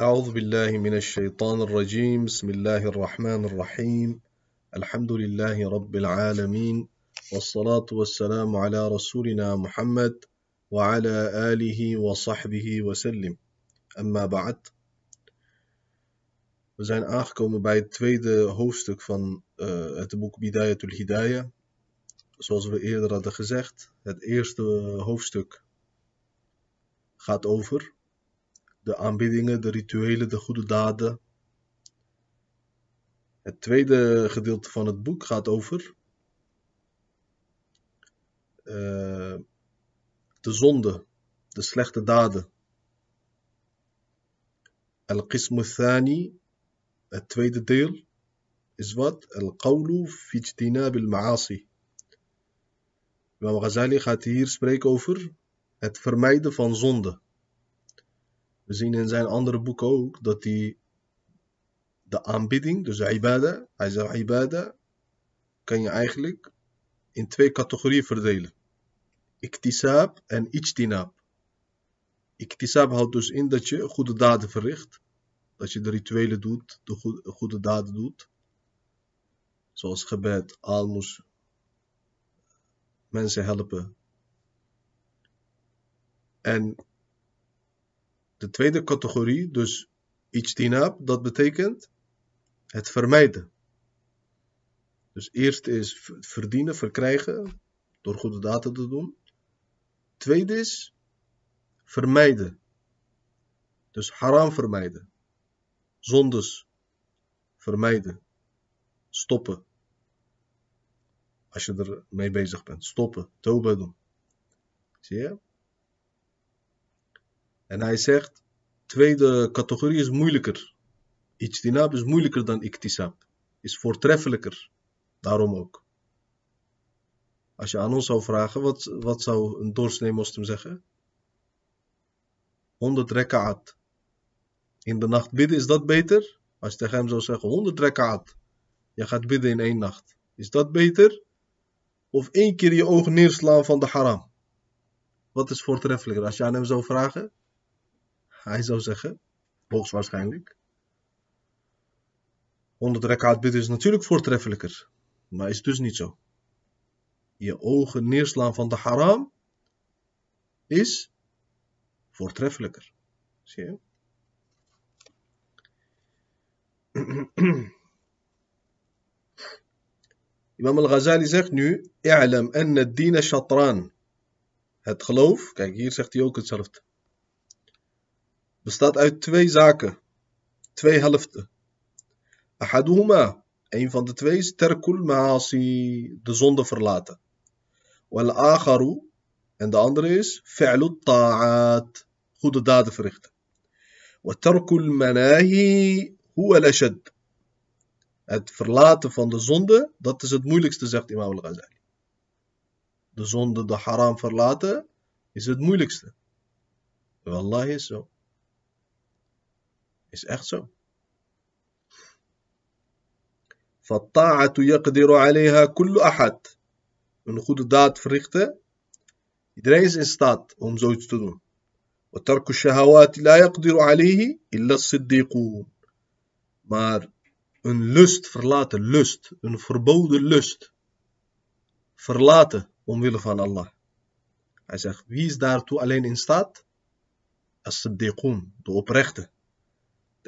أعوذ بالله من الشيطان الرجيم بسم الله الرحمن الرحيم الحمد لله رب العالمين والصلاة والسلام على رسولنا محمد وعلى آله وصحبه وسلم أما بعد We zijn aangekomen bij het tweede hoofdstuk van uh, het boek Bidayatul Hidayah. Zoals we eerder hadden gezegd, het eerste hoofdstuk gaat over de aanbiddingen, de rituelen, de goede daden. Het tweede gedeelte van het boek gaat over uh, de zonde, de slechte daden. Al-Qismu Thani, het tweede deel, is wat? Al-Qawlu fi ijtinab al-ma'asi. Imam Ghazali gaat hier spreken over het vermijden van zonde. We zien in zijn andere boeken ook dat hij de aanbidding, dus de ibadah, hij zegt ibadah, kan je eigenlijk in twee categorieën verdelen. Iktisab en ijtinab. Iktisab houdt dus in dat je goede daden verricht. Dat je de rituelen doet, de goede, goede daden doet. Zoals gebed, almoes, mensen helpen. En de tweede categorie, dus ijtinab, dat betekent het vermijden. Dus eerst is verdienen, verkrijgen, door goede daden te doen. Tweede is vermijden. Dus haram vermijden. Zondes vermijden. Stoppen. Als je er mee bezig bent. Stoppen. Toba doen. Zie je? En hij zegt, tweede categorie is moeilijker. Ijtinab is moeilijker dan iktisab. Is voortreffelijker. Daarom ook. Als je aan ons zou vragen, wat, wat zou een doorsnee moslim zeggen? 100 rekaat. In de nacht bidden, is dat beter? Als je tegen hem zou zeggen, 100 rekaat. Je gaat bidden in één nacht. Is dat beter? Of één keer je ogen neerslaan van de haram? Wat is voortreffelijker? Als je aan hem zou vragen, hij zou zeggen, hoogstwaarschijnlijk. 100 rekaat bidden is natuurlijk voortreffelijker, maar is dus niet zo. Je ogen neerslaan van de haram is voortreffelijker. Zie je? Imam al-Ghazali zegt nu, i'lam anna ad-din shatran. Het geloof, kijk hier zegt hij ook hetzelfde bestaat uit twee zaken, twee helften. Ahaduhuma, een van de twee is terkul ma'asi, de zonde verlaten. Wal akharu, en de andere is fi'lu ta'at, goede daden verrichten. Wa terkul manahi huwa. Het verlaten van de zonde, dat is het moeilijkste, zegt Imam al-Ghazali. De zonde, de haram verlaten, is het moeilijkste. Wallahi is zo. Is echt zo. فالطاعة يقدر عليها كل أحد. Een goede daad verrichten. Iedereen is in staat om zoiets te doen. وترك الشهوات لا يقدر عليه إلا الصديقون. Maar een lust verlaten, lust, een verboden lust. Verlaten omwille van Allah. Hij zegt, wie is daartoe alleen in staat? As-siddiqoon, de oprechte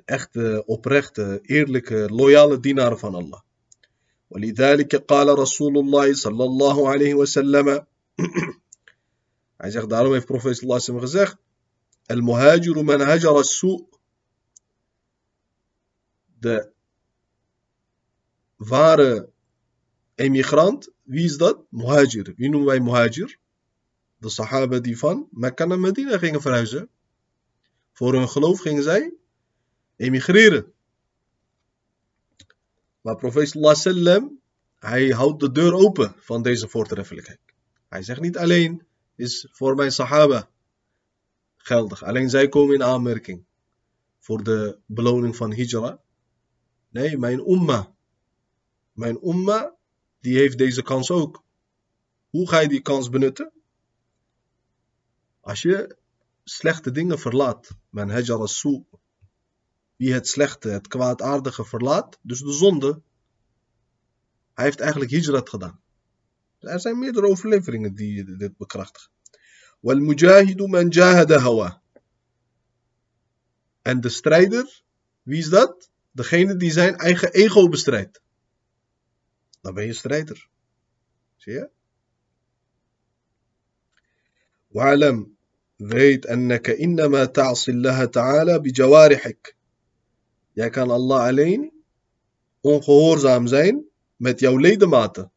echte, oprechte, eerlijke, loyale dienaar van Allah. ولذلك قال رسول الله صلى الله عليه وسلم Hij zegt, daarom heeft profeet sallallahu alaihi wasallam gezegd, المهاجر من هجر السوء De ware emigrant, wie is dat? Muhajir. Wie noemen wij muhajir? De sahaba die van Mekka naar Medina gingen verhuizen. Voor hun geloof gingen zij emigreren. Maar profeet sallam, hij houdt de deur open van deze voortreffelijkheid. Hij zegt niet alleen is voor mijn sahaba geldig. Alleen zij komen in aanmerking voor de beloning van hijra. Nee, mijn umma. Mijn umma, die heeft deze kans ook. Hoe ga je die kans benutten? Als je slechte dingen verlaat. Men hajara su wie het slechte, het kwaadaardige verlaat, dus de zonde. Hij heeft eigenlijk hijrat gedaan. Er zijn meerdere overleveringen die dit bekrachtigen. Wal-mujahidu man. En de strijder, wie is dat? Degene die zijn eigen ego bestrijdt. Dan ben je strijder. Zie je? Wa'alam, weet annaka innama ta'asillaha ta'ala bijawarihik. Jij kan Allah alleen ongehoorzaam zijn met jouw ledematen.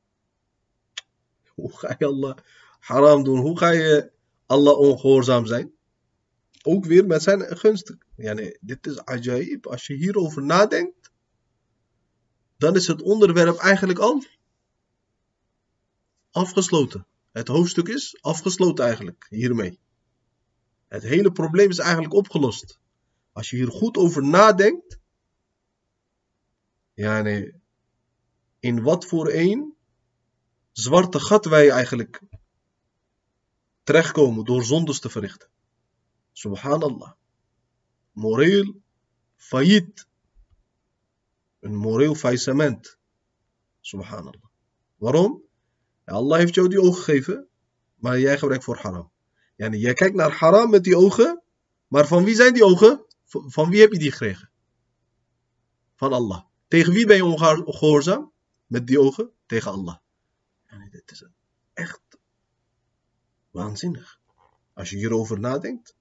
Hoe ga je Allah haram doen? Hoe ga je Allah ongehoorzaam zijn? Ook weer met zijn gunsten. Ja, nee, dit is ajaib. Als je hierover nadenkt, dan is het onderwerp eigenlijk al afgesloten. Het hoofdstuk is afgesloten eigenlijk hiermee. Het hele probleem is eigenlijk opgelost. Als je hier goed over nadenkt. Ja, nee. In wat voor een zwarte gat wij eigenlijk terechtkomen door zondes te verrichten. Subhanallah. Moreel failliet. Een moreel faillissement. Subhanallah. Waarom? Allah heeft jou die ogen gegeven, maar jij gebruikt voor haram. Yani, jij kijkt naar haram met die ogen, maar van wie zijn die ogen? Van wie heb je die gekregen? Van Allah. Tegen wie ben je ongehoorzaam? Met die ogen? Tegen Allah. Yani, dit is echt waanzinnig. Als je hierover nadenkt.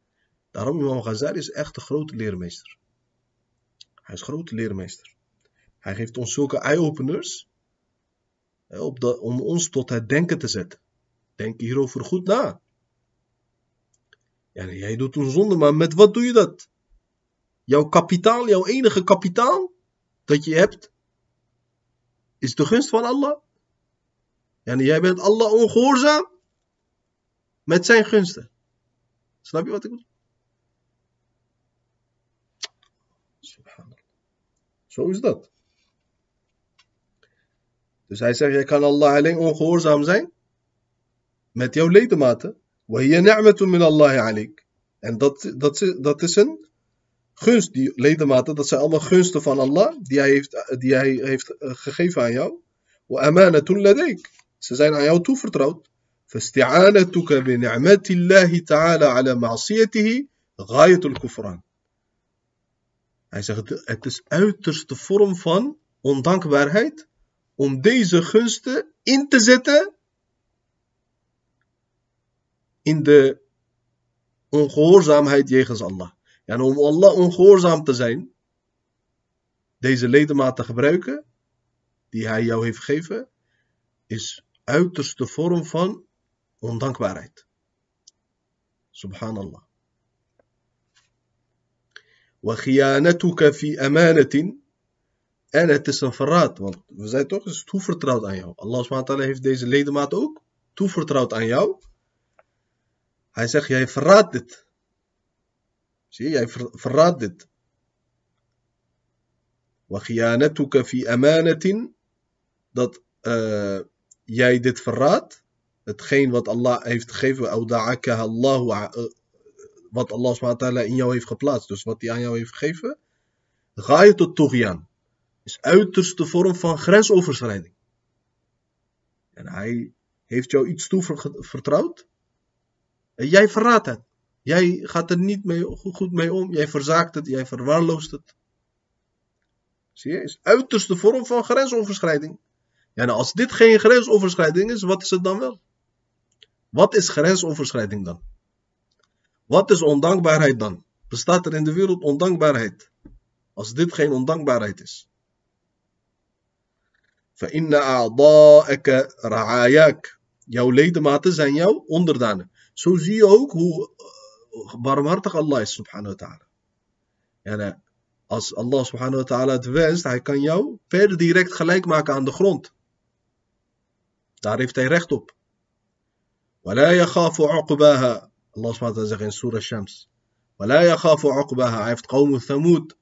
Daarom Imam Ghazali is echt een grote leermeester. Hij is grote leermeester. Hij geeft ons zulke eye-openers om ons tot het denken te zetten. Denk hierover goed na. Ja, jij doet een zonde, maar met wat doe je dat? Jouw kapitaal, jouw enige kapitaal dat je hebt, is de gunst van Allah. Ja, jij bent Allah ongehoorzaam met zijn gunsten. Snap je wat ik bedoel? Zo is dat. Dus hij zegt, jij kan Allah alleen ongehoorzaam zijn met jouw ledematen. وهي نعمة من الله عليك. En dat, dat, dat is een gunst, die ledematen, dat zijn allemaal gunsten van Allah, die hij heeft, die hij heeft gegeven aan jou. وأمانة لديك. Ze zijn aan jou toevertrouwd. فاستعانتك بنعمة الله تعالى على معصيته غاية الكفران. Hij zegt, het is uiterste vorm van ondankbaarheid om deze gunsten in te zetten in de ongehoorzaamheid jegens Allah. En om Allah ongehoorzaam te zijn, deze ledemaat te gebruiken, die hij jou heeft gegeven, is uiterste vorm van ondankbaarheid. Subhanallah. وخيانتك في أمانة en het is een verraad, want we zijn toch eens toevertrouwd aan jou. Allah subhanahu heeft deze ledemaat ook toevertrouwd aan jou. Hij zegt, jij verraadt dit. Zie je, jij verraadt dit. وَخِيَانَتُكَ fi amanatin Dat uh, jij dit verraadt. Hetgeen wat Allah heeft gegeven. Allahu, uh, wat Allah subhanahu in jou heeft geplaatst. Dus wat hij aan jou heeft gegeven. Ga je tot Togian. Is uiterste vorm van grensoverschrijding. En hij heeft jou iets toevertrouwd. En jij verraadt het. Jij gaat er niet mee, goed mee om. Jij verzaakt het. Jij verwaarloost het. Zie je? Is uiterste vorm van grensoverschrijding. Ja, nou als dit geen grensoverschrijding is, wat is het dan wel? Wat is grensoverschrijding dan? Wat is ondankbaarheid dan? Bestaat er in de wereld ondankbaarheid? Als dit geen ondankbaarheid is. فَإِنَّ أَعْضَاءَكَ رَعَايَاكَ Jouw ledematen zijn jouw onderdanen. Zo zie je ook hoe eh, barmhartig Allah is, subhanahu wa ta'ala. En als Allah subhanahu wa ta'ala het wenst, hij kan jou per direct gelijk maken aan de grond. Daar heeft hij recht op. ولا يخاف عقباها Allah subhanahu wa ta'ala zegt in Surah Shams. ولا يخاف عقباها Hij heeft qawm Thamud.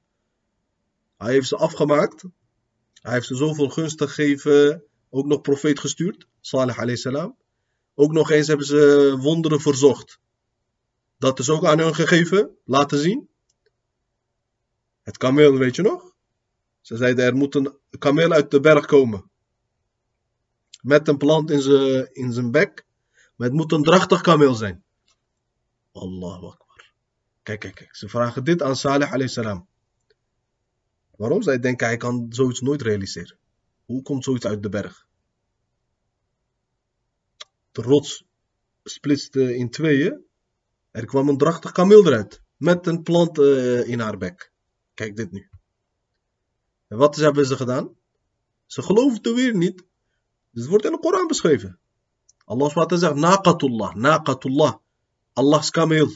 Hij heeft ze afgemaakt. Hij heeft ze zoveel gunsten gegeven. Ook nog profeet gestuurd. Salih alayhi salam. Ook nog eens hebben ze wonderen verzocht. Dat is ook aan hun gegeven, laten zien. Het kameel, weet je nog? Ze zeiden er moet een kameel uit de berg komen. Met een plant in zijn, in zijn bek. Maar het moet een drachtig kameel zijn. Allahu Akbar. Kijk, kijk, kijk. Ze vragen dit aan Salih alayhi salam. Waarom? Zij denken hij kan zoiets nooit realiseren. Hoe komt zoiets uit de berg? De rots splitste in tweeën. Er kwam een drachtig kameel eruit. Met een plant uh, in haar bek. Kijk dit nu. En wat hebben ze gedaan? Ze geloofden weer niet. Dus het wordt in de Koran beschreven. Allah SWT zegt, naqatullah, naqatullah. Allahs kameel.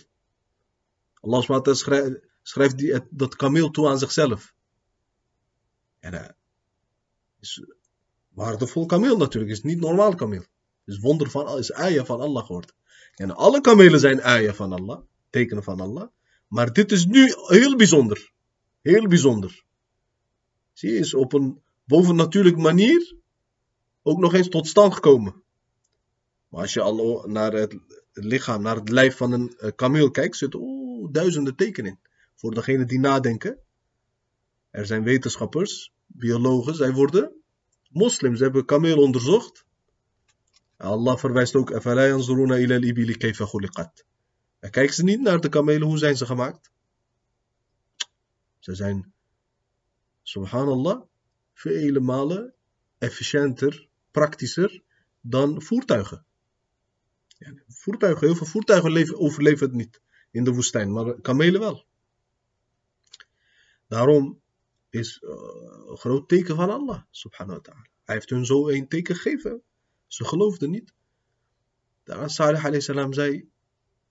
Allah SWT schrijft, schrijft die, dat kameel toe aan zichzelf. En uh, is waardevol kameel natuurlijk, is niet normaal kameel. Is wonder van, is ayah van Allah geworden. En alle kamelen zijn ayah van Allah, tekenen van Allah. Maar dit is nu heel bijzonder. Heel bijzonder. Zie je, is op een bovennatuurlijke manier ook nog eens tot stand gekomen. Maar als je al naar het lichaam, naar het lijf van een eh, kameel kijkt, zitten oh, duizenden tekenen in. Voor degenen die nadenken. Er zijn wetenschappers, biologen, zij worden moslims, hebben kameel onderzocht. Allah verwijst ook, en kijken ze niet naar de kamelen, hoe zijn ze gemaakt? Ze zijn, subhanallah, vele malen efficiënter, praktischer dan voertuigen. Ja, voertuigen, heel veel voertuigen leven, overleven het niet in de woestijn, maar kamelen wel. Daarom is uh, een groot teken van Allah, subhanahu wa ta'ala. Hij heeft hun zo een teken gegeven. Ze geloofden niet. Daarna Salih salam zei,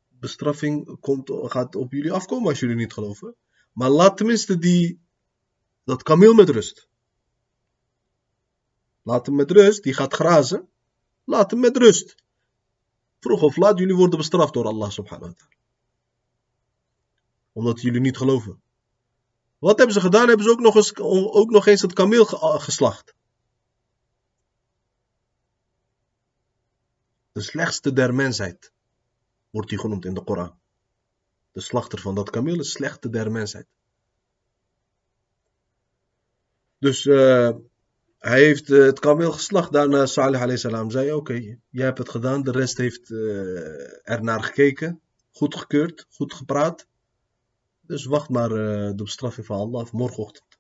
bestraffing komt, gaat op jullie afkomen als jullie niet geloven. Maar laat tenminste die, dat kameel met rust. Laat hem met rust, die gaat grazen. Laat hem met rust. Vroeg of laat, jullie worden bestraft door Allah subhanahu wa ta'ala. Omdat jullie niet geloven. Wat hebben ze gedaan? Hebben ze ook nog eens, ook nog eens het kameel geslacht. De slechtste der mensheid wordt hij genoemd in de Koran. De slachter van dat kameel is slechte der mensheid. Dus uh, hij heeft uh, het kameel geslacht. Daarna Salih alayhi salam zei: Oké, okay, jij hebt het gedaan. De rest heeft uh, er naar gekeken. Goed gekeurd, goed gepraat. Dus wacht maar de bestraffing van Allah morgenochtend.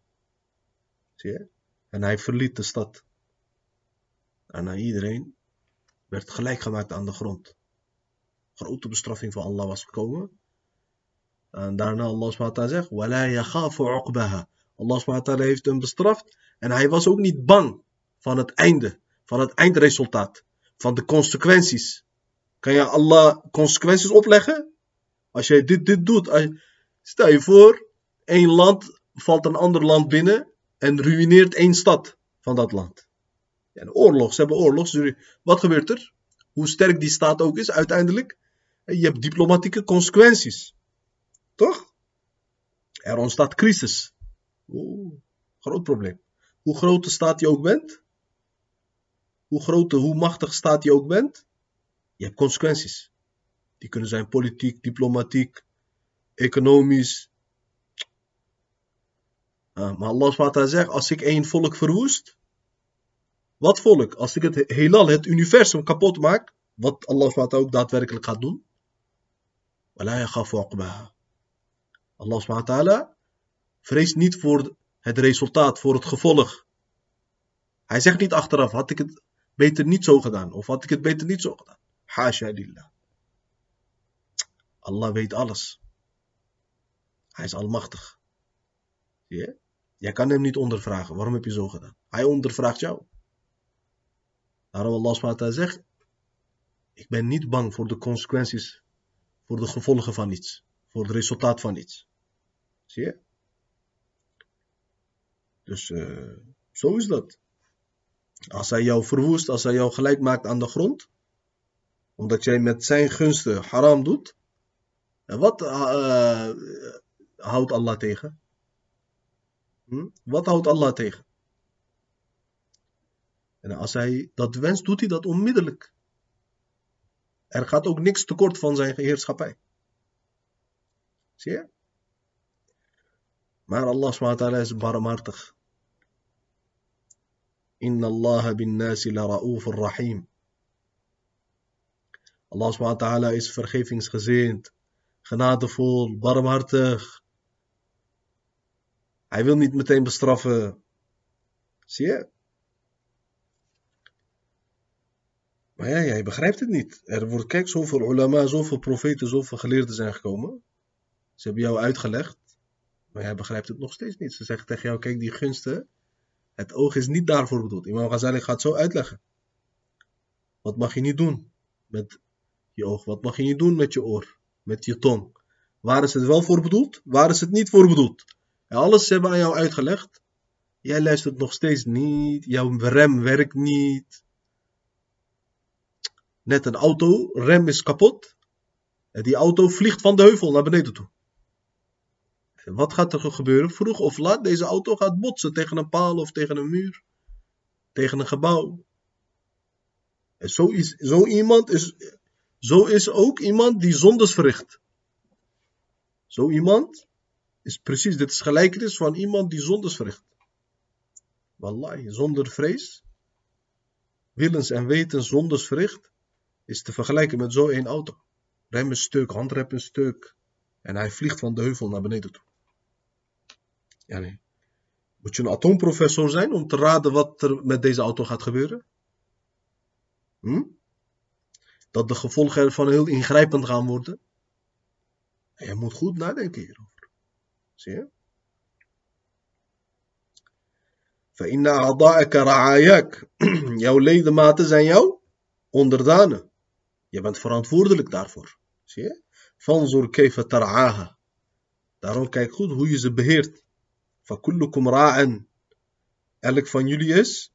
Zie je? En hij verliet de stad. En iedereen werd gelijk gemaakt aan de grond grote bestraffing van Allah was gekomen. En daarna Allah SWT zegt, وَلَا يَخَافُ عُقْبَهَا Allah SWT heeft hem bestraft en hij was ook niet bang van het einde, van het eindresultaat, van de consequenties. Kan je Allah consequenties opleggen? Als jij dit, dit doet, stel je voor, één land valt een ander land binnen en ruïneert één stad van dat land. Ja, oorlog, ze hebben oorlog. Wat gebeurt er? Hoe sterk die staat ook is uiteindelijk, je hebt diplomatieke consequenties. Toch? Er ontstaat crisis. Oeh, groot probleem. Hoe groot de staat je ook bent, hoe groot, hoe machtig staat je ook bent, je hebt consequenties. Die kunnen zijn politiek, diplomatiek, economisch. Ah, maar Allah zegt, als ik één volk verwoest, wat volk, als ik het heelal, het universum kapot maak, wat Allah ook daadwerkelijk gaat doen. Allah SWT vreest niet voor het resultaat, voor het gevolg. Hij zegt niet achteraf, had ik het beter niet zo gedaan, of had ik het beter niet zo gedaan. Hashalillah. Allah weet alles. Hij is almachtig. Zie je? Jij kan hem niet ondervragen. Waarom heb je zo gedaan? Hij ondervraagt jou. Daarom Allah subhanahu zegt, ik ben niet bang voor de consequenties voor de gevolgen van iets, voor het resultaat van iets. Zie je? Dus uh, zo is dat. Als hij jou verwoest, als hij jou gelijk maakt aan de grond, omdat jij met zijn gunsten haram doet, wat uh, houdt Allah tegen? Hm? Wat houdt Allah tegen? En als hij dat wenst, doet hij dat onmiddellijk. Er gaat ook niks tekort van zijn heerschappij. Zie je? Maar Allah subhanahu is barmhartig. Inna Allah bin nasi la ra'uf rahim. Allah subhanahu is vergevingsgezind, genadevol, barmhartig. Hij wil niet meteen bestraffen. Zie je? Maar ja, jij begrijpt het niet. Er wordt, kijk, zoveel ulama, zoveel profeten, zoveel geleerden zijn gekomen. Ze hebben jou uitgelegd. Maar jij begrijpt het nog steeds niet. Ze zeggen tegen jou, kijk, die gunsten. Het oog is niet daarvoor bedoeld. Imam Ghazali gaat zo uitleggen. Wat mag je niet doen met je oog? Wat mag je niet doen met je oor? Met je tong? Waar is het wel voor bedoeld? Waar is het niet voor bedoeld? En alles hebben aan jou uitgelegd. Jij luistert nog steeds niet. Jouw rem werkt niet. Net een auto, rem is kapot. En die auto vliegt van de heuvel naar beneden toe. En wat gaat er gebeuren? Vroeg of laat, deze auto gaat botsen tegen een paal of tegen een muur. Tegen een gebouw. En zo, is, zo iemand is, zo is ook iemand die zondes verricht. Zo iemand is precies, dit is gelijkenis van iemand die zondes verricht. Wallahi, zonder vrees, willens en weten zondes verricht, is te vergelijken met zo één auto. Rem een stuk, handrem een stuk. En hij vliegt van de heuvel naar beneden toe. Ja, nee. Moet je een atoomprofessor zijn om te raden wat er met deze auto gaat gebeuren? Hm? Dat de gevolgen ervan heel ingrijpend gaan worden? En je moet goed nadenken hierover. Zie je? فإن أعضاءك رعاياك jouw ledematen zijn jouw onderdanen je bent verantwoordelijk daarvoor. Zie je? Kayfa. Daarom kijk goed hoe je ze beheert. Fakullukum ra'an. Elk van jullie is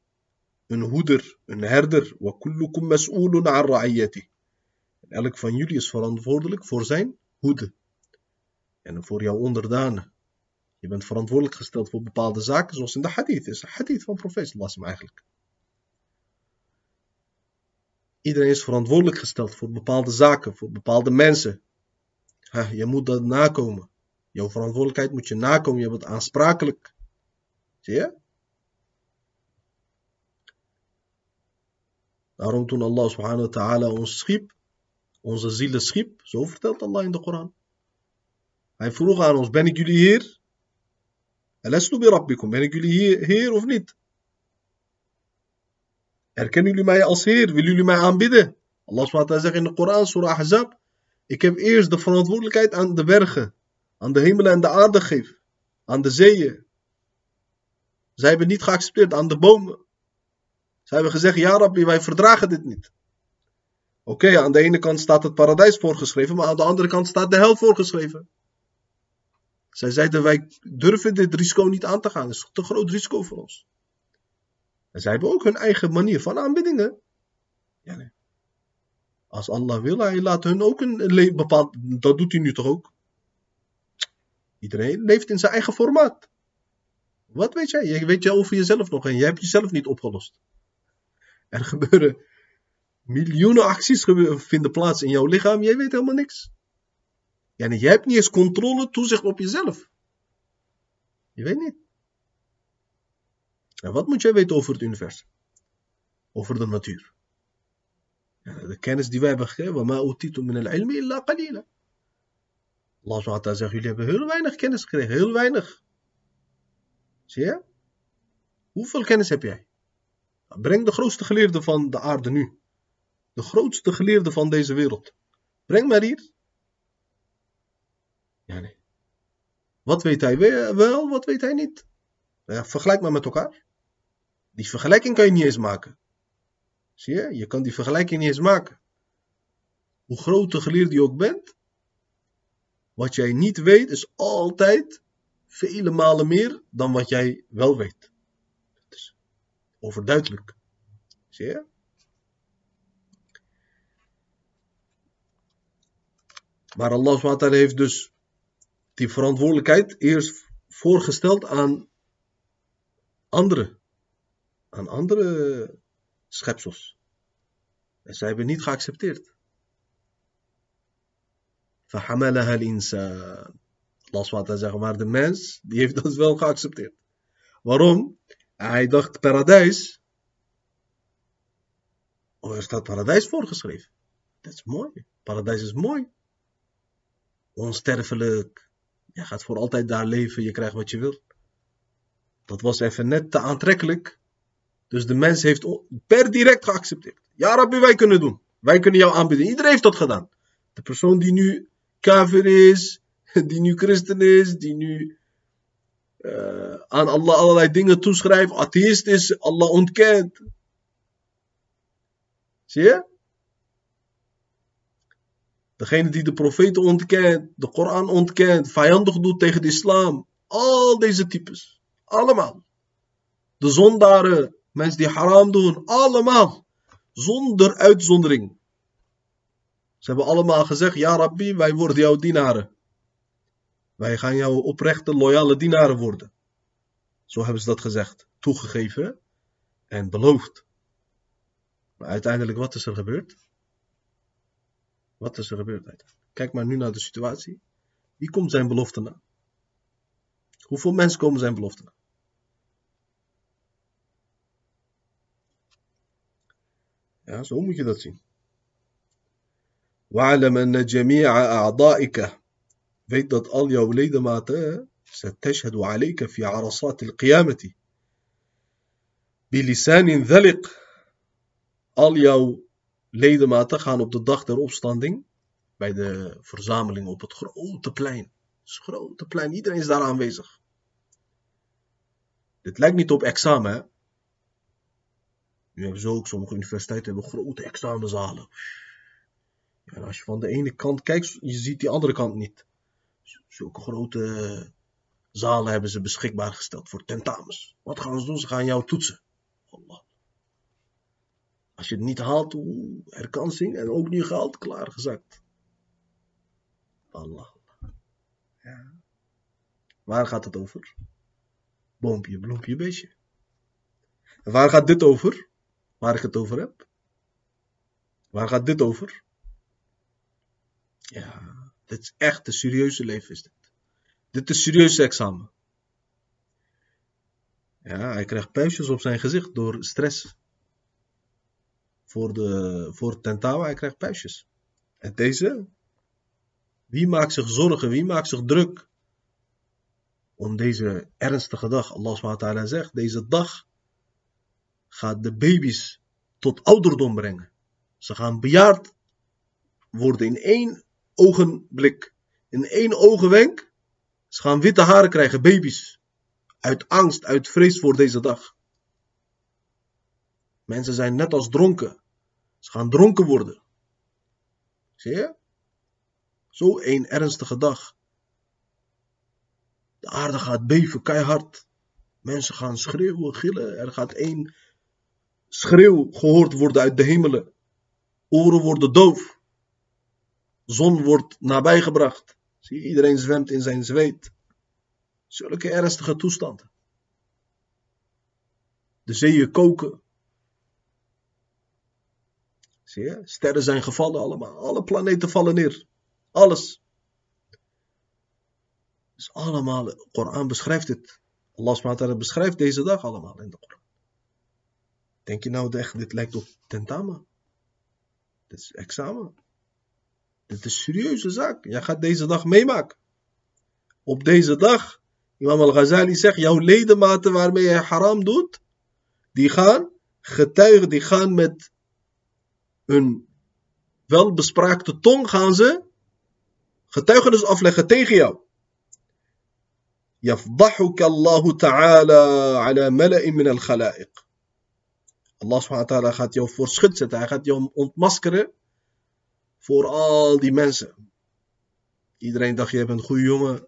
een hoeder, een herder. Ra'iyati. Elk van jullie is verantwoordelijk voor zijn hoede. En voor jouw onderdanen. Je bent verantwoordelijk gesteld voor bepaalde zaken, zoals in de hadith is. De hadith van profeet eigenlijk. Iedereen is verantwoordelijk gesteld voor bepaalde zaken, voor bepaalde mensen. je moet dat nakomen. Jouw verantwoordelijkheid moet je nakomen. Je bent aansprakelijk. Zie je? Daarom toen Allah subhanahu wa ta'ala ons schiep, onze zielen schiep, zo vertelt Allah in de Koran. Hij vroeg aan ons, ben ik jullie? Alastu bi rabbikum, ben ik jullie heer of niet? Erkennen jullie mij als Heer? Willen jullie mij aanbidden? Allah SWT zegt in de Koran, Surah Ahzab. Ik heb eerst de verantwoordelijkheid aan de bergen, aan de hemelen en de aarde gegeven, aan de zeeën. Zij hebben niet geaccepteerd aan de bomen. Zij hebben gezegd, ja Rabbi, wij verdragen dit niet. Oké, aan de ene kant staat het paradijs voorgeschreven, maar aan de andere kant staat de hel voorgeschreven. Zij zeiden, wij durven dit risico niet aan te gaan. Het is te groot risico voor ons. En zij hebben ook hun eigen manier van aanbiddingen. Ja, nee. Als Allah wil, hij laat hun ook een bepaald. Dat doet hij nu toch ook? Iedereen leeft in zijn eigen formaat. Wat weet jij? Je weet jij over jezelf nog en je hebt jezelf niet opgelost. Er gebeuren miljoenen acties vinden plaats in jouw lichaam. Jij weet helemaal niks. Ja, nee, jij hebt niet eens controle, toezicht op jezelf. Je weet niet. En wat moet jij weten over het universum? Over de natuur. De kennis die wij hebben gegeven, maar utitum min al-ilmi illa qalila. Allah zegt, jullie hebben heel weinig kennis gekregen, heel weinig. Zie je? Hoeveel kennis heb jij? Nou, breng de grootste geleerde van de aarde nu. De grootste geleerde van deze wereld. Breng maar hier. Ja, nee. Wat weet hij wel, wat weet hij niet? Nou ja, vergelijk maar met elkaar. Die vergelijking kan je niet eens maken. Zie je? Je kan die vergelijking niet eens maken. Hoe groot de geleerde je ook bent, wat jij niet weet is altijd vele malen meer dan wat jij wel weet. Dat is overduidelijk. Zie je? Maar Allah heeft dus die verantwoordelijkheid eerst voorgesteld aan anderen aan andere schepsels. En zij hebben niet geaccepteerd. فحملها الإنسان Las wat hij zegt, maar de mens, die heeft dat wel geaccepteerd. Waarom? Hij dacht paradijs. Oh, er staat paradijs voorgeschreven. Dat is mooi. Paradijs is mooi. Onsterfelijk. Je gaat voor altijd daar leven, je krijgt wat je wil. Dat was even net te aantrekkelijk. dus de mens heeft per direct geaccepteerd. Ja, Rabbi, wij kunnen doen. Wij kunnen jou aanbieden. Iedereen heeft dat gedaan. De persoon die nu kafir is, die nu christen is, die nu uh, aan Allah allerlei dingen toeschrijft, atheïst is, Allah ontkent. Zie je? Degene die de profeten ontkent, de Koran ontkent, vijandig doet tegen de islam. Al deze types. Allemaal. De zondaren, mensen die haram doen, allemaal. Zonder uitzondering. Ze hebben allemaal gezegd, ja Rabbi, wij worden jouw dienaren. Wij gaan jouw oprechte, loyale dienaren worden. Zo hebben ze dat gezegd, toegegeven en beloofd. Maar uiteindelijk, wat is er gebeurd? Wat is er gebeurd? Kijk maar nu naar de situatie. Wie komt zijn belofte na? Hoeveel mensen komen zijn belofte na? Ja, zo moet je dat zien. واعلم أن جميع أعضائك weet dat al jouw ledematen ستشهد عليك في عرصات القيامة بلسان ذلق al jouw ledematen gaan op de dag der opstanding bij de verzameling op het grote plein. Het grote plein, iedereen is daar aanwezig. Dit lijkt niet op examen, hè? Nu hebben ze ook, sommige universiteiten hebben grote examenzalen. En als je van de ene kant kijkt, je ziet die andere kant niet. Zulke grote zalen hebben ze beschikbaar gesteld voor tentamens. Wat gaan ze doen? Ze gaan jou toetsen. Allah. Als je het niet haalt, herkansing en ook niet gehaald, klaargezakt. Allah. Ja. Waar gaat het over? Boompje, bloempje, beestje. En waar gaat dit over? Waar ik het over heb? Waar gaat dit over? Ja, dit is echt een serieuze leven is dit. Dit is serieuze examen. Ja, hij krijgt puistjes op zijn gezicht door stress. Voor, de, voor het tentamen, hij krijgt puistjes. En deze, wie maakt zich zorgen, wie maakt zich druk om deze ernstige dag? Allah SWT zegt, deze dag gaat de baby's tot ouderdom brengen. Ze gaan bejaard worden in één ogenblik. In één ogenwenk. Ze gaan witte haren krijgen, baby's. Uit angst, uit vrees voor deze dag. Mensen zijn net als dronken. Ze gaan dronken worden. Zie je? Zo een ernstige dag. De aarde gaat beven, keihard. Mensen gaan schreeuwen, gillen. Er gaat één schreeuw gehoord worden uit de hemelen. Oren worden doof zon wordt nabijgebracht. Zie iedereen zwemt in zijn zweet. Zulke ernstige toestanden. De zeeën koken. Zie je, sterren zijn gevallen allemaal. Alle planeten vallen neer. Alles. Dus allemaal, de Koran beschrijft het. Allah beschrijft deze dag allemaal in de Koran. Denk je nou echt, dit lijkt op tentamen? Dit is examen. Dit is een serieuze zaak. Jij gaat deze dag meemaken. Op deze dag, Imam al-Ghazali zegt, jouw ledematen waarmee je haram doet, die gaan getuigen, die gaan met hun welbespraakte tong gaan ze getuigenis afleggen tegen jou. يفضحك الله تعالى على ملأ من الخلائق. Allah subhanahu wa ta'ala gaat jou voor schut zetten. Hij gaat jou ontmaskeren voor al die mensen. Iedereen dacht, jij bent een goede jongen.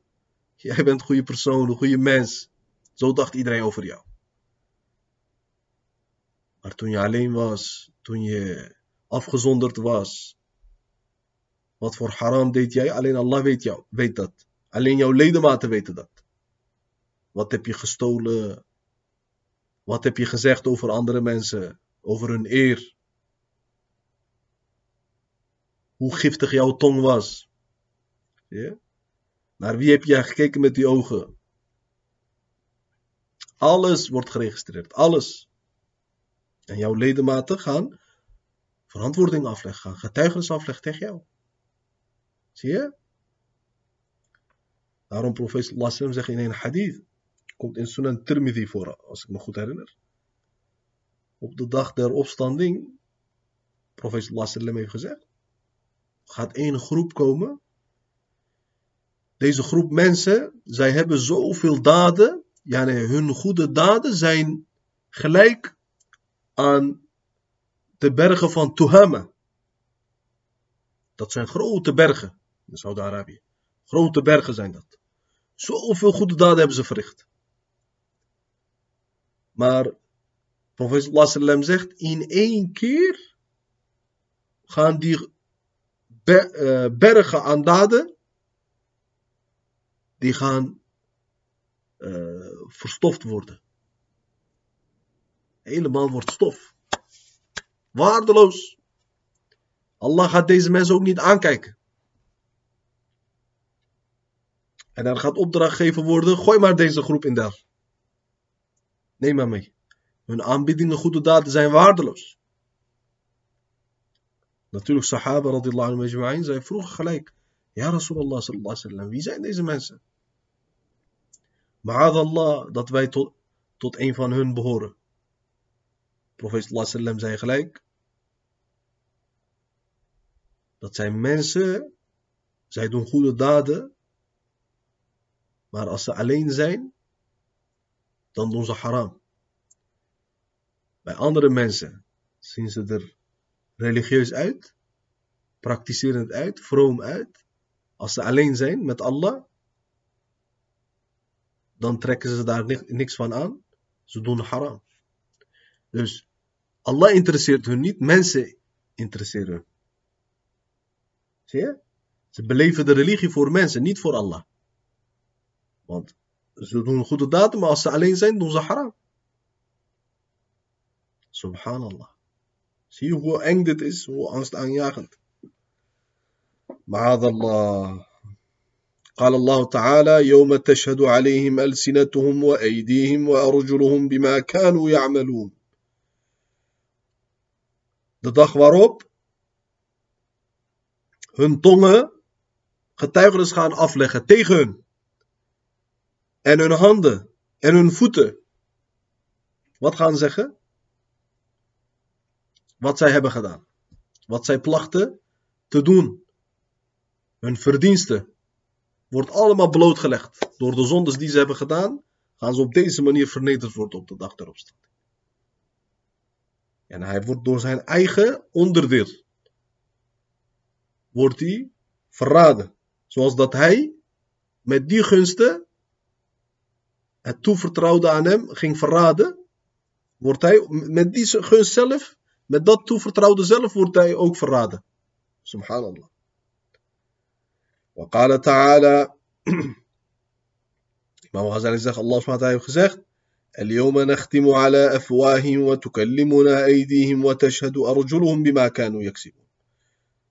Jij bent een goede persoon, een goede mens. Zo dacht iedereen over jou. Maar toen je alleen was, toen je afgezonderd was, wat voor haram deed jij? Alleen Allah weet, jou, weet dat. Alleen jouw ledematen weten dat. Wat heb je gestolen? Wat heb je gezegd over andere mensen? Over hun eer? hoe giftig jouw tong was. Ja? Naar wie heb jij gekeken met die ogen? Alles wordt geregistreerd. Alles. En jouw ledematen gaan verantwoording afleggen, gaan getuigenis afleggen tegen jou. Zie je? Daarom profeet sallallahu zegt in een hadith, komt in Sunan Tirmidhi voor, als ik me goed herinner. Op de dag der opstanding, profeet sallallahu heeft gezegd, gaat één groep komen. Deze groep mensen, zij hebben zoveel daden, ja, hun goede daden zijn gelijk aan de bergen van Tuhama. Dat zijn grote bergen in Saudi-Arabië. Grote bergen zijn dat. Zoveel goede daden hebben ze verricht. Maar profeet sallam zegt, in één keer gaan die eh, bergen aan daden, die gaan uh, verstoft worden. Helemaal wordt stof. Waardeloos. Allah gaat deze mensen ook niet aankijken. En er gaat opdracht gegeven worden, gooi maar deze groep in daar. Neem maar mee. Hun aanbiedingen, goede daden zijn waardeloos. Natuurlijk, Sahaba radiyallahu anhu zij vroegen gelijk. Ja Rasulullah sallallahu wasallam, wie zijn deze mensen? Allah dat wij tot, tot een van hun behoren. Profeet sallallahu wasallam zei gelijk. Dat zijn mensen, zij doen goede daden. Maar als ze alleen zijn, dan doen ze haram. Bij andere mensen zien ze er religieus uit, praktiserend uit, vroom uit. Als ze alleen zijn met Allah, dan trekken ze daar niks van aan. Ze doen haram. Dus Allah interesseert hun niet, mensen interesseren hun. Zie je? Ze beleven de religie voor mensen, niet voor Allah. Want ze doen een goede daad, maar als ze alleen zijn, doen ze haram. Subhanallah. Zie je hoe eng dit is, hoe angstaanjagend. معاذ الله قال الله تعالى يوم تشهد عليهم ألسنتهم وأيديهم وأرجلهم بما كانوا يعملون De dag waarop hun tongen getuigenis gaan afleggen tegen hun. En hun handen en hun voeten. Wat gaan zeggen? Wat zij hebben gedaan. Wat zij plachten te doen. Hun verdiensten. Wordt allemaal blootgelegd. Door de zondes die ze hebben gedaan. Gaan ze op deze manier vernederd worden op de dag der. En hij wordt door zijn eigen onderdeel. Wordt hij verraden. Zoals dat hij met die gunsten het toevertrouwde aan hem ging verraden, wordt hij met die gunst zelf, met dat toevertrouwde zelf, wordt hij ook verraden. Subhanallah. وقال تعالى Imam Ghazali zegt, Allah subhanahu heeft gezegd, اليوم نختم على أفواههم وتكلمنا أيديهم وتشهد أرجلهم بما كانوا يكسبون.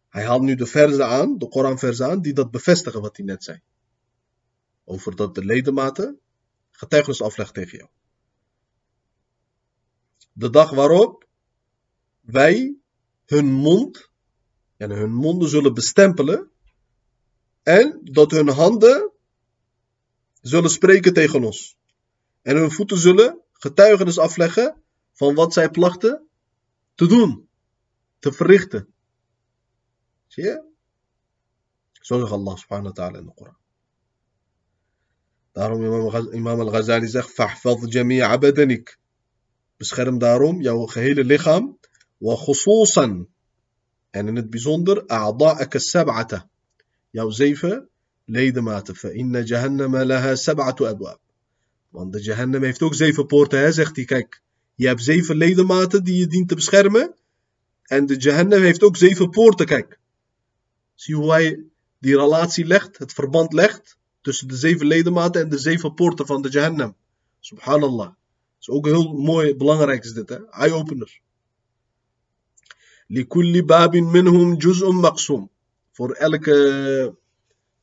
Hij haalt nu de verzen aan, de Koranverzen aan, die dat bevestigen wat hij net zei. Over dat de ledematen getuigenis aflegt tegen jou. De dag waarop wij hun mond en hun monden zullen bestempelen en dat hun handen zullen spreken tegen ons. En hun voeten zullen getuigenis afleggen van wat zij plachten te doen, te verrichten. Zie je? Zo zegt Allah subhanahu wa ta'ala in de Koran. Daarom imam al-Ghazali zegt, fahfad jami'a badanik. Bescherm daarom jouw gehele lichaam. En in het bijzonder, a'da'aka sab'ata. Jouw zeven ledematen. Inna jahannama laha sab'atu abwab. Want de Jahannam heeft ook zeven poorten, zegt hij. Kijk, je hebt zeven ledematen die je dient te beschermen. En de Jahannam heeft ook zeven poorten, kijk. Zie hoe hij die relatie legt, het verband legt tussen de zeven ledematen en de zeven poorten van de Jahannam. Subhanallah. Dat is ook heel mooi, belangrijk is dit, hè? Eye-opener. Likulli babin minhum juz'un maqsum. Voor elke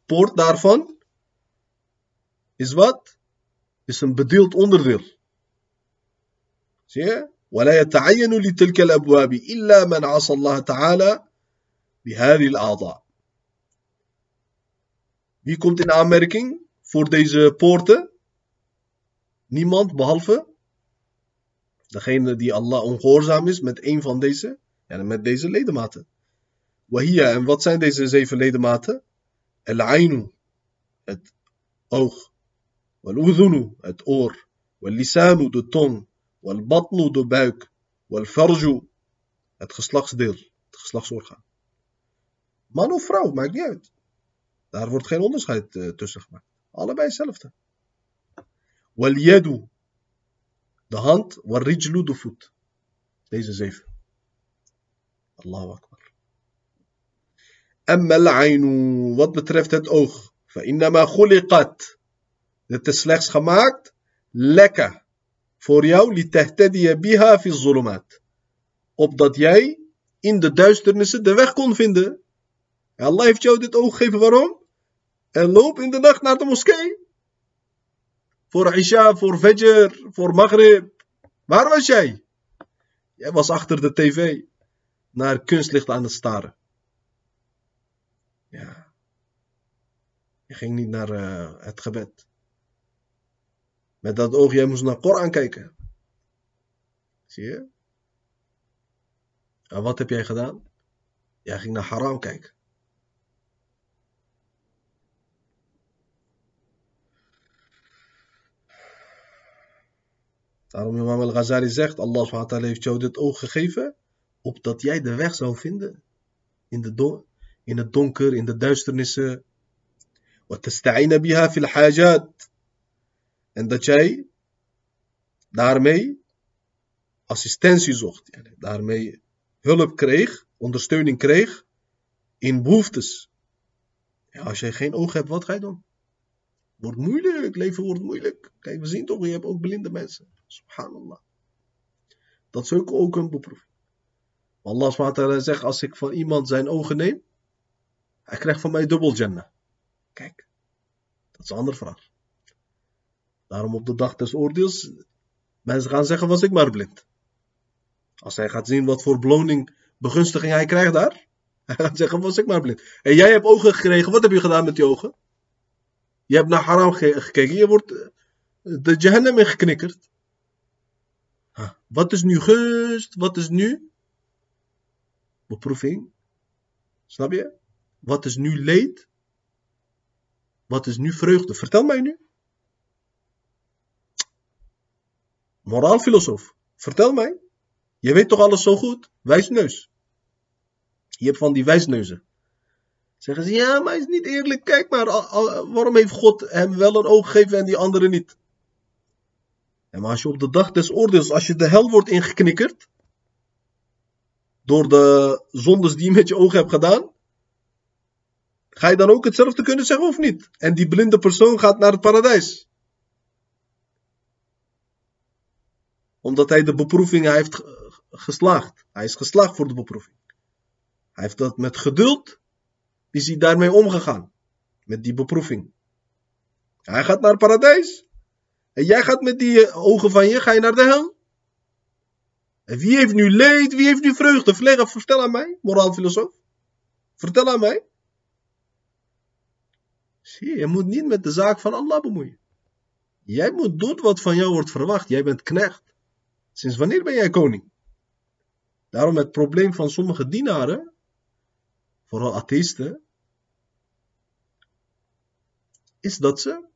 poort daarvan is wat? Is een bedeeld onderdeel. Zie je? ولا يتعين لتلك الأبواب إلا من عصى الله تعالى بهذه الأعضاء. wie komt in aanmerking voor deze poorten? Niemand behalve degene die Allah ongehoorzaam is met een van deze, ja, met deze ledematen. Wahia, en wat zijn deze zeven ledematen? El-ainu, het oog. Wal-udhunu, het oor. Wal-lisanu, de tong. Wal-batnu, de buik. Wal-farju, het geslachtsdeel, het geslachtsorgaan. Man of vrouw, maakt niet uit. Daar wordt geen onderscheid eh, tussen gemaakt. Allebei hetzelfde. Wal. De hand. Wal rijlu de voet. Deze zeven. Allahu akbar. Amma al Wat betreft het oog. Fa'innama khuliqat. Dit is slechts gemaakt. Lekker. Voor jou. Litahtadiya biha fi zulumat. Opdat jij in de duisternissen de weg kon vinden. Allah heeft jou dit oog gegeven waarom? en loop in de nacht naar de moskee voor Isha, voor Fajr, voor Maghrib waar was jij? jij was achter de tv naar kunstlicht aan het staren ja. Je ging niet naar uh, het gebed. Met dat oog, jij moest naar Koran kijken. Zie je? En wat heb jij gedaan? Jij ging naar haram kijken. Daarom Imam al-Ghazali zegt, Allah subhanahu wa heeft jou dit oog gegeven, opdat jij de weg zou vinden in de, in het donker, in de duisternissen. وتستعين بها في الحاجات. En dat jij daarmee assistentie zocht. Daarmee hulp kreeg, ondersteuning kreeg in behoeftes. Ja, als jij geen oog hebt, wat ga je doen? Wordt moeilijk, leven wordt moeilijk. Kijk, we zien toch, je hebt ook blinde mensen. Subhanallah. Dat is ook, ook een beproeving. Allah SWT zegt, als ik van iemand zijn ogen neem, hij krijgt van mij dubbel Jannah. Kijk, dat is een andere vraag. Daarom op de dag des oordeels, mensen gaan zeggen, was ik maar blind. Als hij gaat zien wat voor beloning, begunstiging hij krijgt daar, hij gaat zeggen, was ik maar blind. En jij hebt ogen gekregen, wat heb je gedaan met die ogen? Je hebt naar haram gekeken, je wordt eh, de Jahannam ingeknikkerd. Wat is nu gunst? Wat is nu? Beproeving. Snap je? Wat is nu leed? Wat is nu vreugde? Vertel mij nu. Moraalfilosoof, vertel mij. Je weet toch alles zo goed? Wijsneus. Je hebt van die wijsneuzen. Zeggen ze, ja, maar hij is niet eerlijk. Kijk maar, waarom heeft God hem wel een oog gegeven en die andere niet? En maar als je op de dag des oordeels, als je de hel wordt ingeknikkerd, door de zondes die je met je ogen hebt gedaan, Ga je dan ook hetzelfde kunnen zeggen of niet? En die blinde persoon gaat naar het paradijs. Omdat hij de beproeving heeft geslaagd. Hij is geslaagd voor de beproeving. Hij heeft dat met geduld, is hij daarmee omgegaan. Met die beproeving. Hij gaat naar het paradijs. En jij gaat met die ogen van je, ga je naar de hel. En wie heeft nu leed, wie heeft nu vreugde? Vertel aan mij, moraalfilosoof. Vertel aan mij. Zie je, je moet niet met de zaak van Allah bemoeien. Jij moet doen wat van jou wordt verwacht. Jij bent knecht. Sinds wanneer ben jij koning? Daarom het probleem van sommige dienaren, vooral atheïsten, is dat ze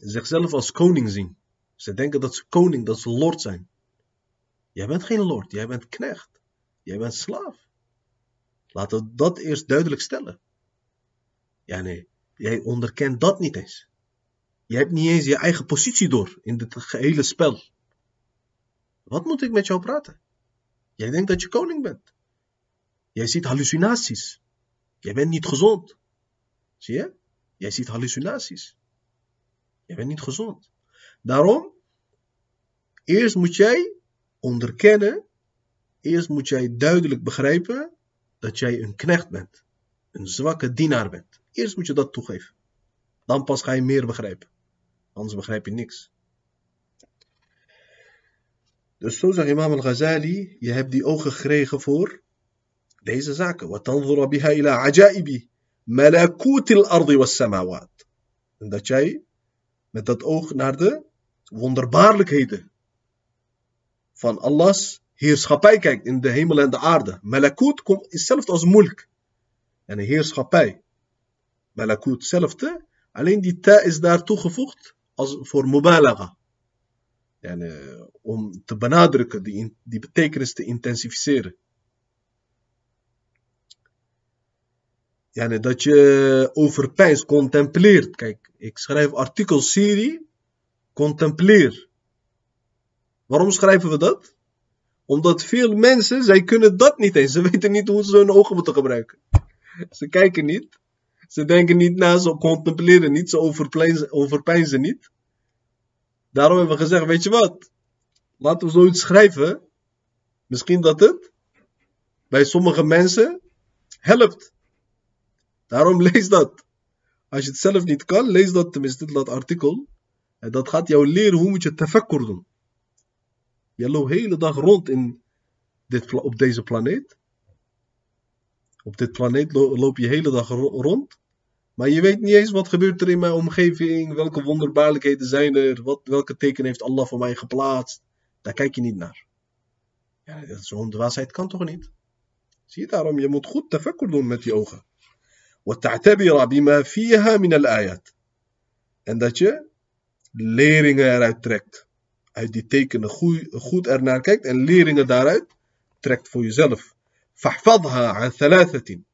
zichzelf als koning zien. Ze denken dat ze koning, dat ze lord zijn. Jij bent geen lord, jij bent knecht. Jij bent slaaf. Laten we dat eerst duidelijk stellen. Ja, nee. Jij onderkent dat niet eens. Je hebt niet eens je eigen positie door in dit gehele spel. Wat moet ik met jou praten? Jij denkt dat je koning bent. Jij ziet hallucinaties. Jij bent niet gezond. Zie je? Jij ziet hallucinaties. Jij bent niet gezond. Daarom, eerst moet jij onderkennen, eerst moet jij duidelijk begrijpen dat jij een knecht bent. Een zwakke dienaar bent. Eerst moet je dat toegeven. Dan pas ga je meer begrijpen. Anders begrijp je niks. Dus zo zegt Imam al-Ghazali, je hebt die ogen gekregen voor deze zaken. وَتَنْظُرَ بِهَا إِلَى عَجَائِبِ مَلَكُوتِ الْأَرْضِ وَالسَّمَاوَاتِ En dat jij met dat oog naar de wonderbaarlijkheden van Allahs heerschappij kijkt in de hemel en de aarde. Malakut is hetzelfde als mulk. En heerschappij. Malakut hetzelfde. Alleen die ta is daar toegevoegd als voor mubalaga. Yani, om te benadrukken, die, die betekenis te intensificeren. Yani, dat je overpijns, contempleert. Kijk, ik schrijf artikelserie, contempleer. Waarom schrijven we dat? Omdat veel mensen, zij kunnen dat niet eens. Ze weten niet hoe ze hun ogen moeten gebruiken. Ze kijken niet. Ze denken niet na, ze contempleren niet, ze overpijnzen, niet. Daarom hebben we gezegd, weet je wat? Laten we zoiets schrijven. Misschien dat het bij sommige mensen helpt. Daarom lees dat. Als je het zelf niet kan, lees dat tenminste, dat artikel. En dat gaat jou leren hoe moet je tefakkur doen. Je loopt de hele dag rond in dit, op deze planeet. Op dit planeet loop je de hele dag rond. Maar je weet niet eens wat gebeurt er in mijn omgeving. Welke wonderbaarlijkheden zijn er. Wat, welke teken heeft Allah voor mij geplaatst. Daar kijk je niet naar. Ja, Zo'n dwaasheid kan toch niet? Zie je daarom, je moet goed tefakkur doen met je ogen. وَتَعْتَبِرَ بِمَا فِيهَا مِنَ الْآيَاتِ En dat je leringen eruit trekt uit die tekenen goed, goed ernaar kijkt en leringen daaruit trekt voor jezelf. Fahfadha aan thalathatin.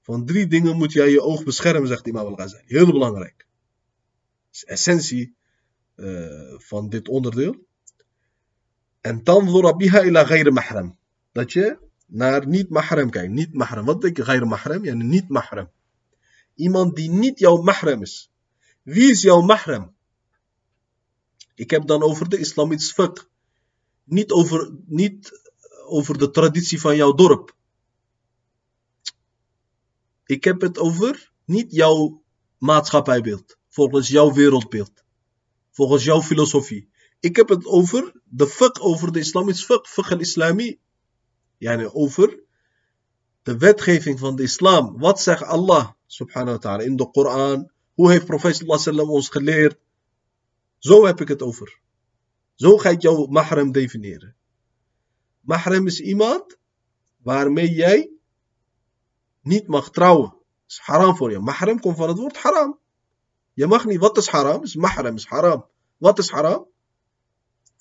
Van drie dingen moet jij je oog beschermen, zegt Imam al-Ghazali. Heel belangrijk. Dat is de essentie uh, van dit onderdeel. En tanzura biha ila ghayr mahram. Dat je naar niet mahram kijkt. Niet mahram. Wat denk je ghayr mahram? Ja, niet mahram. Iemand die niet jouw mahram is. Wie is jouw mahram? Ik heb dan over de islamitische fiqh. Niet over, niet over de traditie van jouw dorp. Ik heb het over niet jouw maatschappijbeeld. Volgens jouw wereldbeeld. Volgens jouw filosofie. Ik heb het over de fiqh, over de islamitische fiqh, fiqh al-islami. Yani over de wetgeving van de islam. Wat zegt Allah subhanahu wa ta'ala in de Koran? Hoe heeft profeet sallallahu ons geleerd? Zo heb ik het over. Zo ga ik jouw mahram definiëren. Mahram is iemand waarmee jij niet mag trouwen. Is haram voor je. Mahram komt van het woord haram. Je mag niet. Wat is haram? Is mahram is haram. Wat is haram?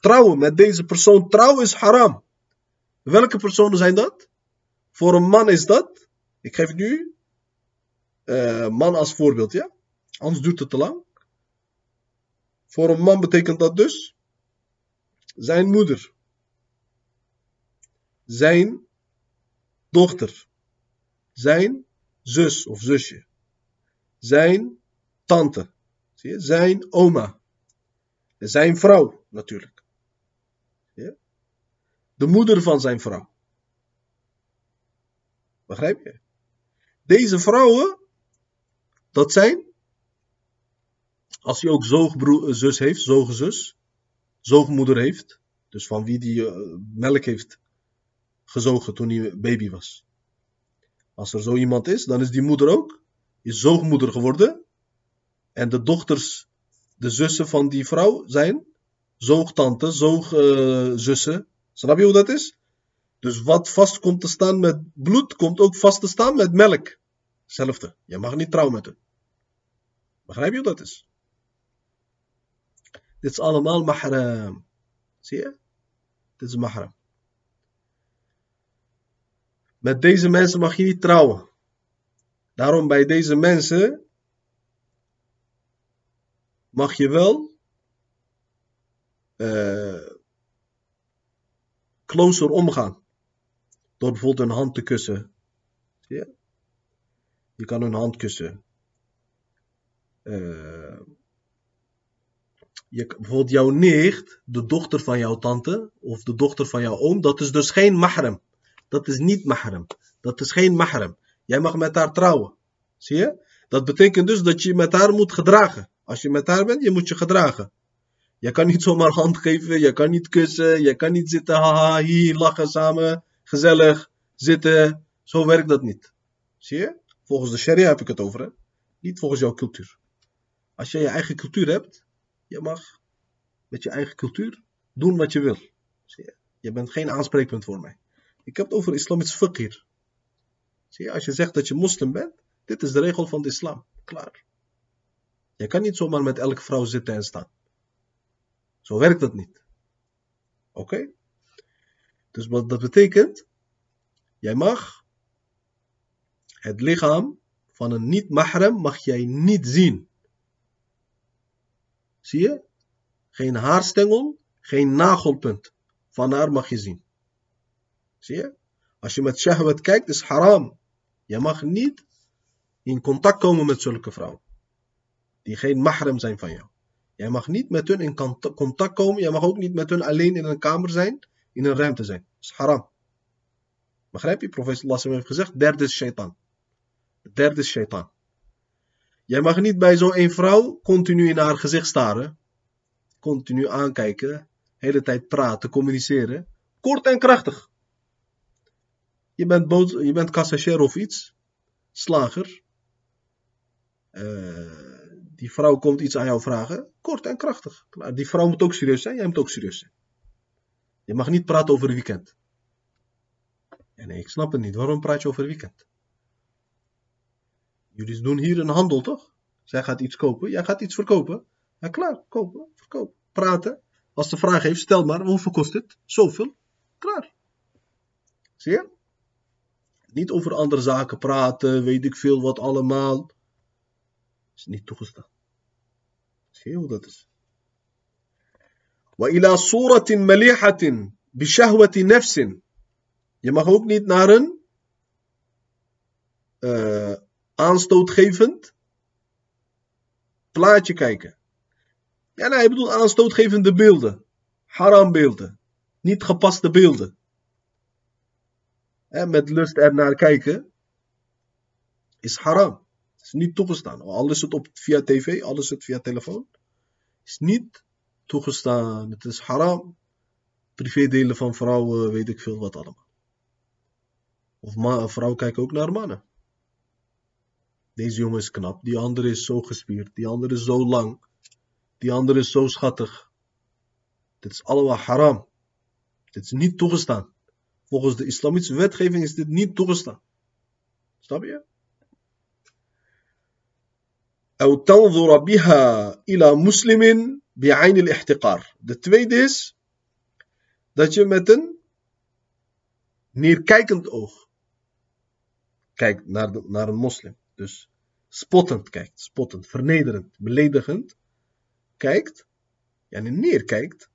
Trouwen met deze persoon. Trouwen is haram. Welke personen zijn dat? Voor een man is dat. Ik geef nu uh, man als voorbeeld, ja? Anders duurt het te lang. Voor een man betekent dat dus zijn moeder, zijn dochter, zijn zus of zusje, zijn tante, zie je? zijn oma, zijn vrouw natuurlijk. De moeder van zijn vrouw. Begrijp je? Deze vrouwen, dat zijn als hij ook zoogzus heeft, zoogzus, zoogmoeder heeft, dus van wie die uh, melk heeft gezogen toen hij baby was. Als er zo iemand is, dan is die moeder ook, is zoogmoeder geworden. En de dochters, de zussen van die vrouw zijn zoogtanten, zoogzussen. Uh, Snap je hoe dat is? Dus wat vast komt te staan met bloed, komt ook vast te staan met melk. Hetzelfde. Je mag niet trouwen met hem. Begrijp je dat is? Dit is allemaal mahram. Zie je? Dit is mahram. Met deze mensen mag je niet trouwen. Daarom bij deze mensen mag je wel uh, closer omgaan. Door bijvoorbeeld hun hand te kussen. Zie je? Je kan hun hand kussen. Uh, je, bijvoorbeeld jouw nicht, de dochter van jouw tante of de dochter van jouw oom, dat is dus geen mahram. Dat is niet mahram. Dat is geen mahram. Jij mag met haar trouwen. Zie je? Dat betekent dus dat je met haar moet gedragen. Als je met haar bent, je moet je gedragen. Je kan niet zomaar hand geven, je kan niet kussen, je kan niet zitten, haha, hier, lachen samen, gezellig, zitten. Zo werkt dat niet. Zie je? Volgens de sharia heb ik het over, hè? Niet volgens jouw cultuur. Als je je eigen cultuur hebt, je mag met je eigen cultuur doen wat je wil. Zie je? Je bent geen aanspreekpunt voor mij. Ik heb het over islamitisch hier. Zie je? Als je zegt dat je moslim bent, dit is de regel van de islam. Klaar. Je kan niet zomaar met elke vrouw zitten en staan. Zo werkt dat niet. Oké? Dus wat dat betekent, jij mag het lichaam van een niet-mahram mag jij niet zien. Zie je? Geen haarstengel, geen nagelpunt van haar mag je zien. Zie je? Als je met shahwat kijkt, is haram. Je mag niet in contact komen met zulke vrouwen. Die geen mahram zijn van jou. Jij mag niet met hun in contact komen. Jij mag ook niet met hun alleen in een kamer zijn. In een ruimte zijn. Dat is haram. Begrijp je? Professor Lassem heeft gezegd. Derde is shaitan. Derde is shaitan. Jij mag niet bij zo'n vrouw continu in haar gezicht staren. Continu aankijken. Hele tijd praten, communiceren. Kort en krachtig. Je bent, boot, je bent passagier of iets. Slager. Uh, die vrouw komt iets aan jou vragen, kort en krachtig. Die vrouw moet ook serieus zijn, jij moet ook serieus zijn. Je mag niet praten over weekend. Nee, ik snap het niet. Waarom praat je over weekend? Jullie doen hier een handel, toch? Zij gaat iets kopen, jij gaat iets verkopen. Ja, klaar, kopen, verkopen, praten. Als de vraag heeft, stel maar, hoeveel kost het? Zoveel. Klaar. Zie je? Niet over andere zaken praten, weet ik veel wat allemaal is niet toegestaan. Zie je hoe dat is? وإلى صورة مليحة بشهوة نفس Je mag ook niet naar een uh, aanstootgevend plaatje kijken. Ja, nee, hij bedoelt aanstootgevende beelden. Haram beelden. Niet gepaste beelden. En met lust ernaar kijken is haram is niet toegestaan. Al is het op, via tv, al is het via telefoon. Is niet toegestaan. Het is haram. Privédelen van vrouwen, weet ik veel wat allemaal. Of ma vrouwen kijken ook naar mannen. Deze jongen is knap, die andere is zo gespierd, die andere is zo lang, die andere is zo schattig. Dit is allemaal haram. Dit is niet toegestaan. Volgens de islamitische wetgeving is dit niet toegestaan. Snap je? أو تنظر بها إلى مسلم بعين الاحتقار. De tweede is dat je met een neerkijkend oog kijkt naar, de, naar een moslim. Dus spottend kijkt, spottend, vernederend, beledigend kijkt. en neerkijkt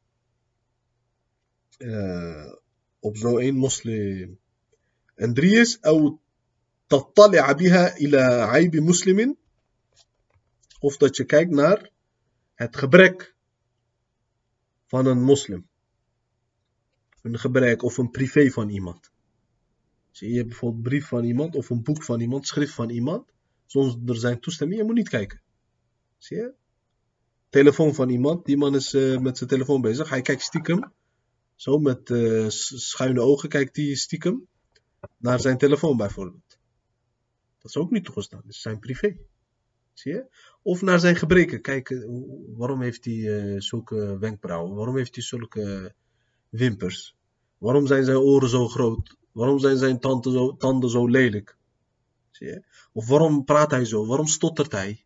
uh, op zo'n moslim. En drie is, أو تطلع بها إلى عيب مسلم of dat je kijkt naar het gebrek van een moslim. Een gebrek of een privé van iemand. Zie je bijvoorbeeld een brief van iemand of een boek van iemand, schrift van iemand, zonder zijn toestemming, je moet niet kijken. Zie je? Telefoon van iemand, die man is uh, met zijn telefoon bezig, hij kijkt stiekem, zo met uh, schuine ogen kijkt hij stiekem naar zijn telefoon bijvoorbeeld. Dat is ook niet toegestaan, dat is zijn privé. Zie? Of naar zijn gebreken. Kijken, waarom heeft hij uh, zulke wenkbrauwen? Waarom heeft hij zulke wimpers? Waarom zijn zijn oren zo groot? Waarom zijn zijn tanden zo, tanden zo lelijk? Zie je? Of waarom praat hij zo? Waarom stottert hij?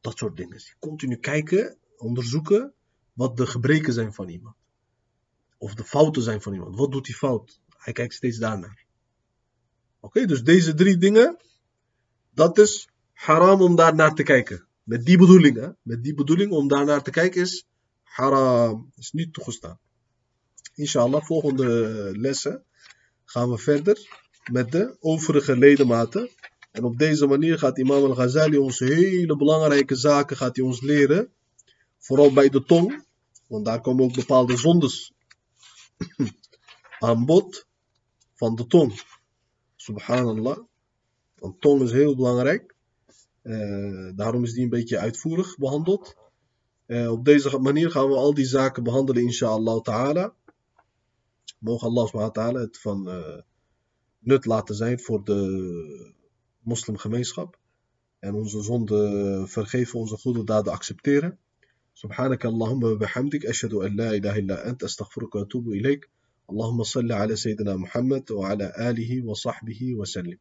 Dat soort dingen. Continu kijken, onderzoeken wat de gebreken zijn van iemand. Of de fouten zijn van iemand. Wat doet hij fout? Hij kijkt steeds daarnaar. Oké, dus deze drie dingen, dat is haram om daar naar te kijken. Met die bedoeling, hè? Met die bedoeling om daar naar te kijken is haram. Is niet toegestaan. Inshallah, volgende lessen gaan we verder met de overige ledematen. En op deze manier gaat Imam al-Ghazali ons hele belangrijke zaken gaat hij ons leren. Vooral bij de tong. Want daar komen ook bepaalde zondes aan bod van de tong. Subhanallah. Want tong is heel belangrijk. Uh, daarom is die een beetje uitvoerig behandeld. Uh, op deze manier gaan we al die zaken behandelen, inshallah ta'ala. Mogen Allah subhanahu wa ta'ala het van uh, nut laten zijn voor de moslimgemeenschap. En onze zonde vergeven, onze goede daden accepteren. سبحانك اللهم وبحمدك أشهد أن لا إله إلا أنت أستغفرك وأتوب إليك اللهم صل على سيدنا محمد وعلى آله وصحبه وسلم